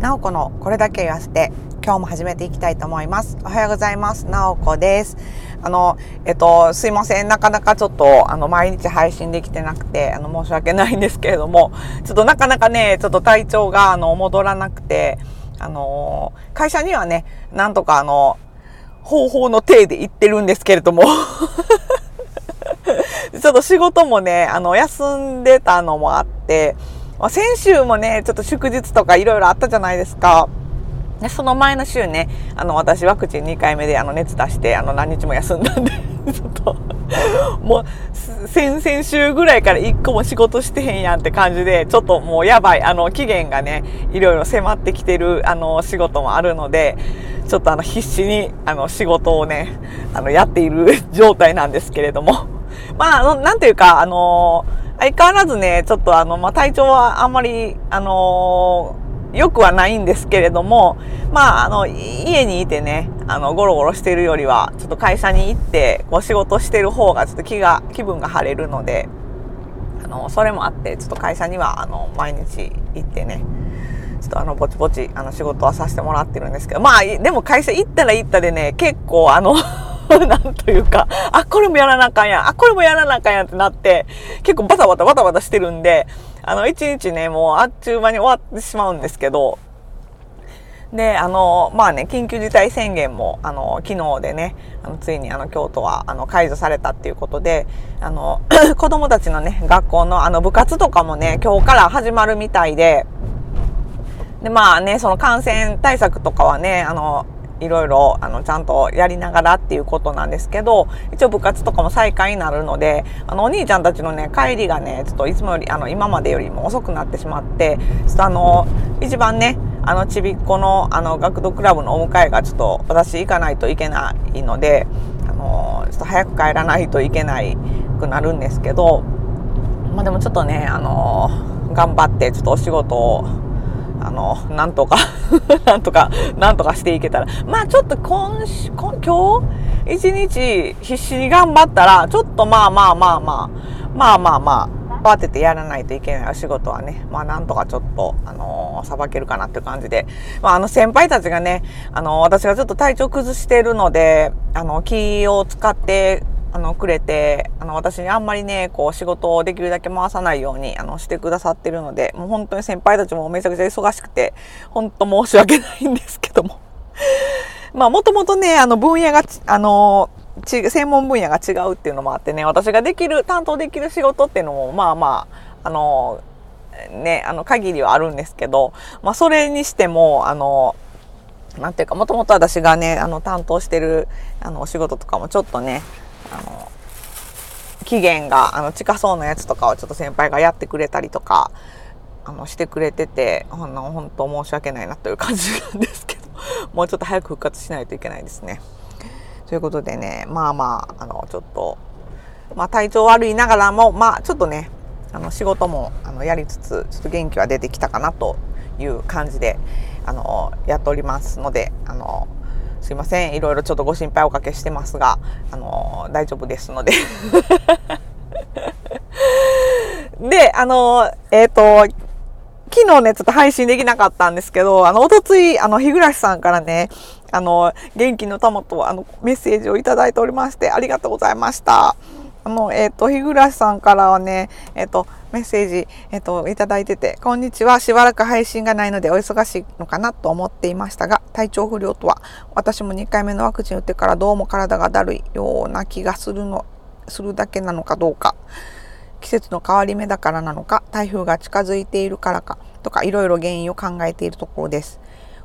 なおこのこれだけ言わせて今日も始めていきたいと思います。おはようございます。なおこです。あの、えっと、すいません。なかなかちょっと、あの、毎日配信できてなくて、あの、申し訳ないんですけれども、ちょっとなかなかね、ちょっと体調が、あの、戻らなくて、あの、会社にはね、なんとかあの、方法の体で行ってるんですけれども ちょっと仕事もね、あの、休んでたのもあって、ま、先週もね、ちょっと祝日とかいろいろあったじゃないですか。で、その前の週ね、あの、私ワクチン2回目であの熱出して、あの、何日も休んだんで ちょっと、もう、先々週ぐらいから1個も仕事してへんやんって感じで、ちょっともうやばい、あの、期限がね、いろいろ迫ってきてる、あの、仕事もあるので、ちょっとあの、必死に、あの、仕事をね、あの、やっている状態なんですけれども。まあ、あの、なんていうか、あの相変わらずね、ちょっとあの、まあ、体調はあんまり、あの良くはないんですけれども、まあ、あの、家にいてね、あの、ゴロゴロしてるよりは、ちょっと会社に行って、こう仕事してる方が、ちょっと気が、気分が晴れるので、あの、それもあって、ちょっと会社には、あの、毎日行ってね、ちょっとあの、ぼちぼち、あの、仕事はさせてもらってるんですけど、まあ、でも会社行ったら行ったでね、結構あの なんというか、あ、これもやらなあかんやん、あ、これもやらなあかんやんってなって、結構バタバタバタバタしてるんで、あの、一日ね、もうあっちゅう間に終わってしまうんですけど、で、あの、まあね、緊急事態宣言も、あの、昨日でね、あのついにあの、京都は、あの、解除されたっていうことで、あの、子供たちのね、学校のあの、部活とかもね、今日から始まるみたいで、で、まあね、その感染対策とかはね、あの、いろいろ、あの、ちゃんとやりながらっていうことなんですけど、一応部活とかも再開になるので、あの、お兄ちゃんたちのね、帰りがね、ちょっといつもより、あの、今までよりも遅くなってしまって、ちょっとあの、一番ね、あの、ちびっこの、あの、学童クラブのお迎えがちょっと私行かないといけないので、あの、ちょっと早く帰らないといけないくなるんですけど、まあでもちょっとね、あの、頑張ってちょっとお仕事をあの、なんとか なんとか、なんとかしていけたら。まあちょっと今週、今今日、一日必死に頑張ったら、ちょっとまあまあまあまあ、まあまあまあ、慌ててやらないといけないお仕事はね、まあなんとかちょっと、あのー、さばけるかなっていう感じで。まああの先輩たちがね、あのー、私がちょっと体調崩してるので、あの、気を使ってあの、くれて、あの、私にあんまりね、こう、仕事をできるだけ回さないように、あの、してくださってるので、もう本当に先輩たちもめちゃくちゃ忙しくて、本当申し訳ないんですけども。まあ、もともとね、あの、分野が、あの、ち、専門分野が違うっていうのもあってね、私ができる、担当できる仕事っていうのも、まあまあ、あの、ね、あの、限りはあるんですけど、まあ、それにしても、あの、なんていうか、もともと私がね、あの、担当してる、あの、お仕事とかもちょっとね、あの、期限があの近そうなやつとかをちょっと先輩がやってくれたりとか、あの、してくれてて、あの、本当申し訳ないなという感じなんですけど、もうちょっと早く復活しないといけないですね。ということでね、まあまあ、あの、ちょっと、まあ体調悪いながらも、まあちょっとね、あの仕事もあのやりつつ、ちょっと元気は出てきたかなという感じで、あの、やっておりますので、あの、すいません。いろいろちょっとご心配おかけしてますが、あの、大丈夫ですので で、あの、えっ、ー、と、昨日ね、ちょっと配信できなかったんですけど、あの、おとつい、あの、日暮さんからね、あの、元気の玉と、あの、メッセージをいただいておりまして、ありがとうございました。あの、えっ、ー、と、日暮さんからはね、えっ、ー、と、メッセージ、えっ、と、いただいてて、こんにちは。しばらく配信がないのでお忙しいのかなと思っていましたが、体調不良とは、私も2回目のワクチン打ってからどうも体がだるいような気がするの、するだけなのかどうか、季節の変わり目だからなのか、台風が近づいているからか、とかいろいろ原因を考えているところです。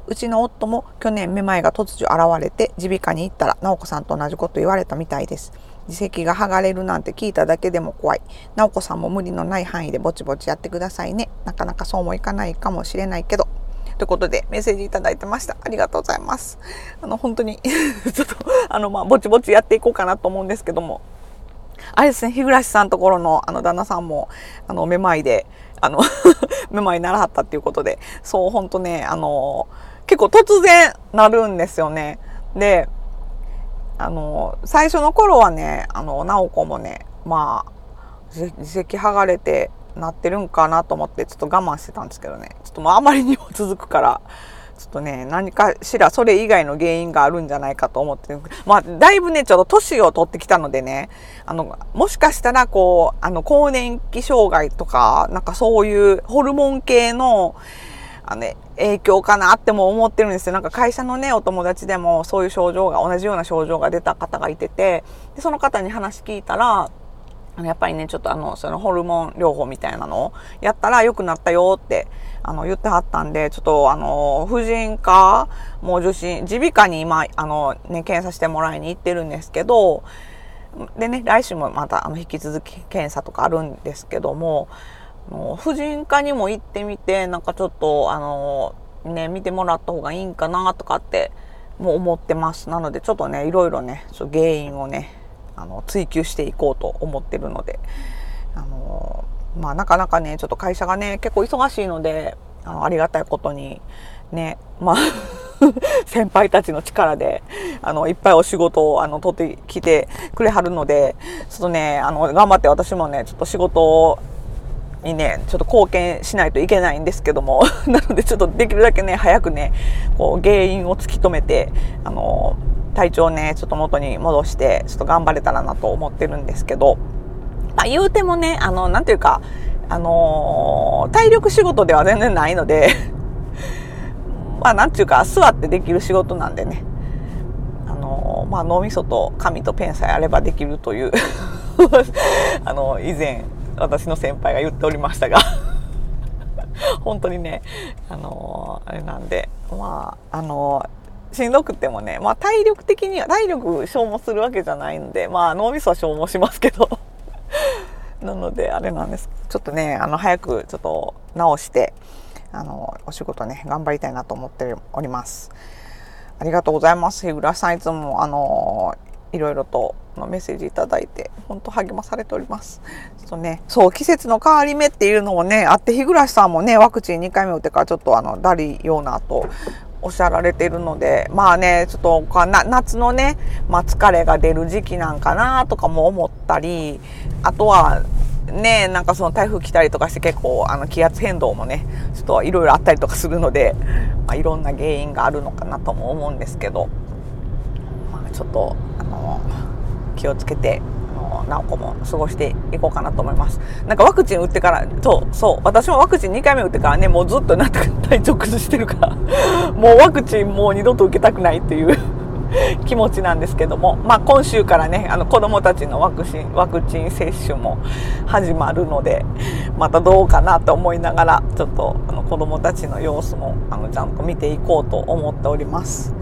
うちの夫も去年めまいが突如現れて耳鼻科に行ったら直子さんと同じこと言われたみたいです。耳石が剥がれるなんて聞いただけでも怖い。直子さんも無理のない範囲でぼちぼちやってくださいね。なかなかそうもいかないかもしれないけど。ということでメッセージいただいてました。ありがとうございます。あの、本当に ちょっと、あの、まあ、ぼちぼちやっていこうかなと思うんですけども。あれですね、日暮さんところのあの旦那さんも、あの、めまいで、あの めまいならはったっていうことで、そう、ほんとね、あの、結構突然なるんですよね。で、あの、最初の頃はね、あの、直子もね、まあ、耳石剥がれて、なってるんかなと思ってちょっと我慢してたんですけどね。ちょっともうあまりにも続くからちょっとね何かしらそれ以外の原因があるんじゃないかと思って。まあだいぶねちょっと年を取ってきたのでねあのもしかしたらこうあの更年期障害とかなんかそういうホルモン系のあの、ね、影響かなっても思ってるんですよ。なんか会社のね、お友達でもそういう症状が、同じような症状が出た方がいてて、でその方に話聞いたら、やっぱりね、ちょっとあの、そのホルモン療法みたいなのをやったら良くなったよって、あの、言ってはったんで、ちょっとあの、婦人科、もう受診、耳鼻科に今、あの、ね、検査してもらいに行ってるんですけど、でね、来週もまた、あの、引き続き検査とかあるんですけども、婦人科にも行ってみて、なんかちょっと、あの、ね、見てもらった方がいいんかなとかって、もう思ってます。なので、ちょっとね、いろいろね、原因をね、あの、追求していこうと思ってるので、あの、まあ、なかなかね、ちょっと会社がね、結構忙しいので、あの、ありがたいことに、ね、まあ 先輩たちの力で、あの、いっぱいお仕事を、あの、取ってきてくれはるので、ちょっとね、あの、頑張って私もね、ちょっと仕事をにね、ちょっと貢献しないといけないんですけども、なのでちょっとできるだけね、早くね、こう原因を突き止めて、あの、体調ね、ちょっと元に戻して、ちょっと頑張れたらなと思ってるんですけど、まあ言うてもね、あの、なんていうか、あの体力仕事では全然ないので まあなんていうか、座ってできる仕事なんでね、あのまあ脳みそと紙とペンさえあればできるという あの、以前、私の先輩が言っておりましたが 本当にねあのー、あれなんでまああのー、しんどくてもね、まあ、体力的には体力消耗するわけじゃないんでまあ脳みそは消耗しますけど。なのであれなんです。ちょっとねあの早くちょっと直してあのお仕事ね頑張りたいなと思っております。ありがとうございます。日暮さんいつもあのいろいろとメッセージいただいて、本当励まされております。ちょっとね、そう、季節の変わり目っていうのもね、あって、日暮さんもね、ワクチン2回目打ってからちょっとあの、だりようなとおっしゃられているので、まあね、ちょっと夏のね、まあ、疲れが出る時期なんかなとかも思ったり、あとは、ね、なんかその台風来たりとかして結構あの気圧変動もね、ちょっといろいろあったりとかするので、まあ、いろんな原因があるのかなとも思うんですけど、まあ、ちょっと、の、気をつけて、あの、なおこも過ごしていこうかなと思います。なんかワクチン打ってから、そう、そう、私もワクチン2回目打ってからね、もうずっとなんか体調崩してるから、もうワクチンもう二度と受けたくないっていう 気持ちなんですけども、まあ今週からね、あの子供たちのワクチン、ワクチン接種も始まるので、またどうかなと思いながら、ちょっとあの子供たちの様子もあのちゃんと見ていこうと思っております。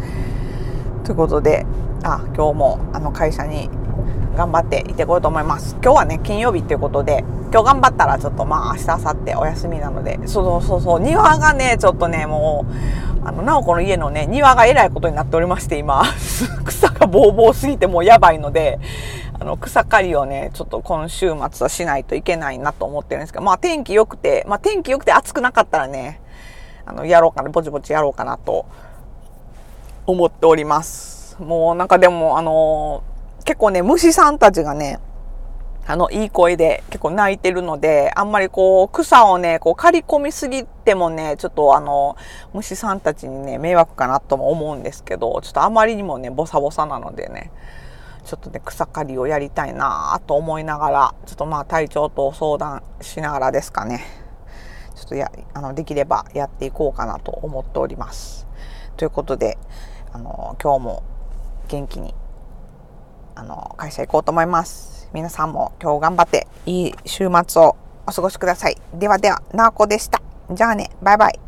ということで、あ、今日もあの会社に頑張っていってこようと思います。今日はね、金曜日っていうことで、今日頑張ったらちょっとまあ明日、明後日お休みなので、そうそうそう、庭がね、ちょっとね、もう、あの、なおこの家のね、庭がえらいことになっておりまして、今、草がぼうぼうすぎてもうやばいので、あの、草刈りをね、ちょっと今週末はしないといけないなと思ってるんですけど、まあ天気良くて、まあ天気良くて暑くなかったらね、あの、やろうかな、ぼちぼちやろうかなと思っております。もうなんかでも、あの結構ね、虫さんたちがね、あの、いい声で結構泣いてるので、あんまりこう、草をね、こう、刈り込みすぎてもね、ちょっとあの、虫さんたちにね、迷惑かなとも思うんですけど、ちょっとあまりにもね、ボサボサなのでね、ちょっとね、草刈りをやりたいなと思いながら、ちょっとまあ体調と相談しながらですかね。ちょっとや、あの、できればやっていこうかなと思っております。ということで、あの、今日も元気にあの、会社行こうと思います。皆さんも今日頑張っていい週末をお過ごしください。ではでは、なおこでした。じゃあね、バイバイ。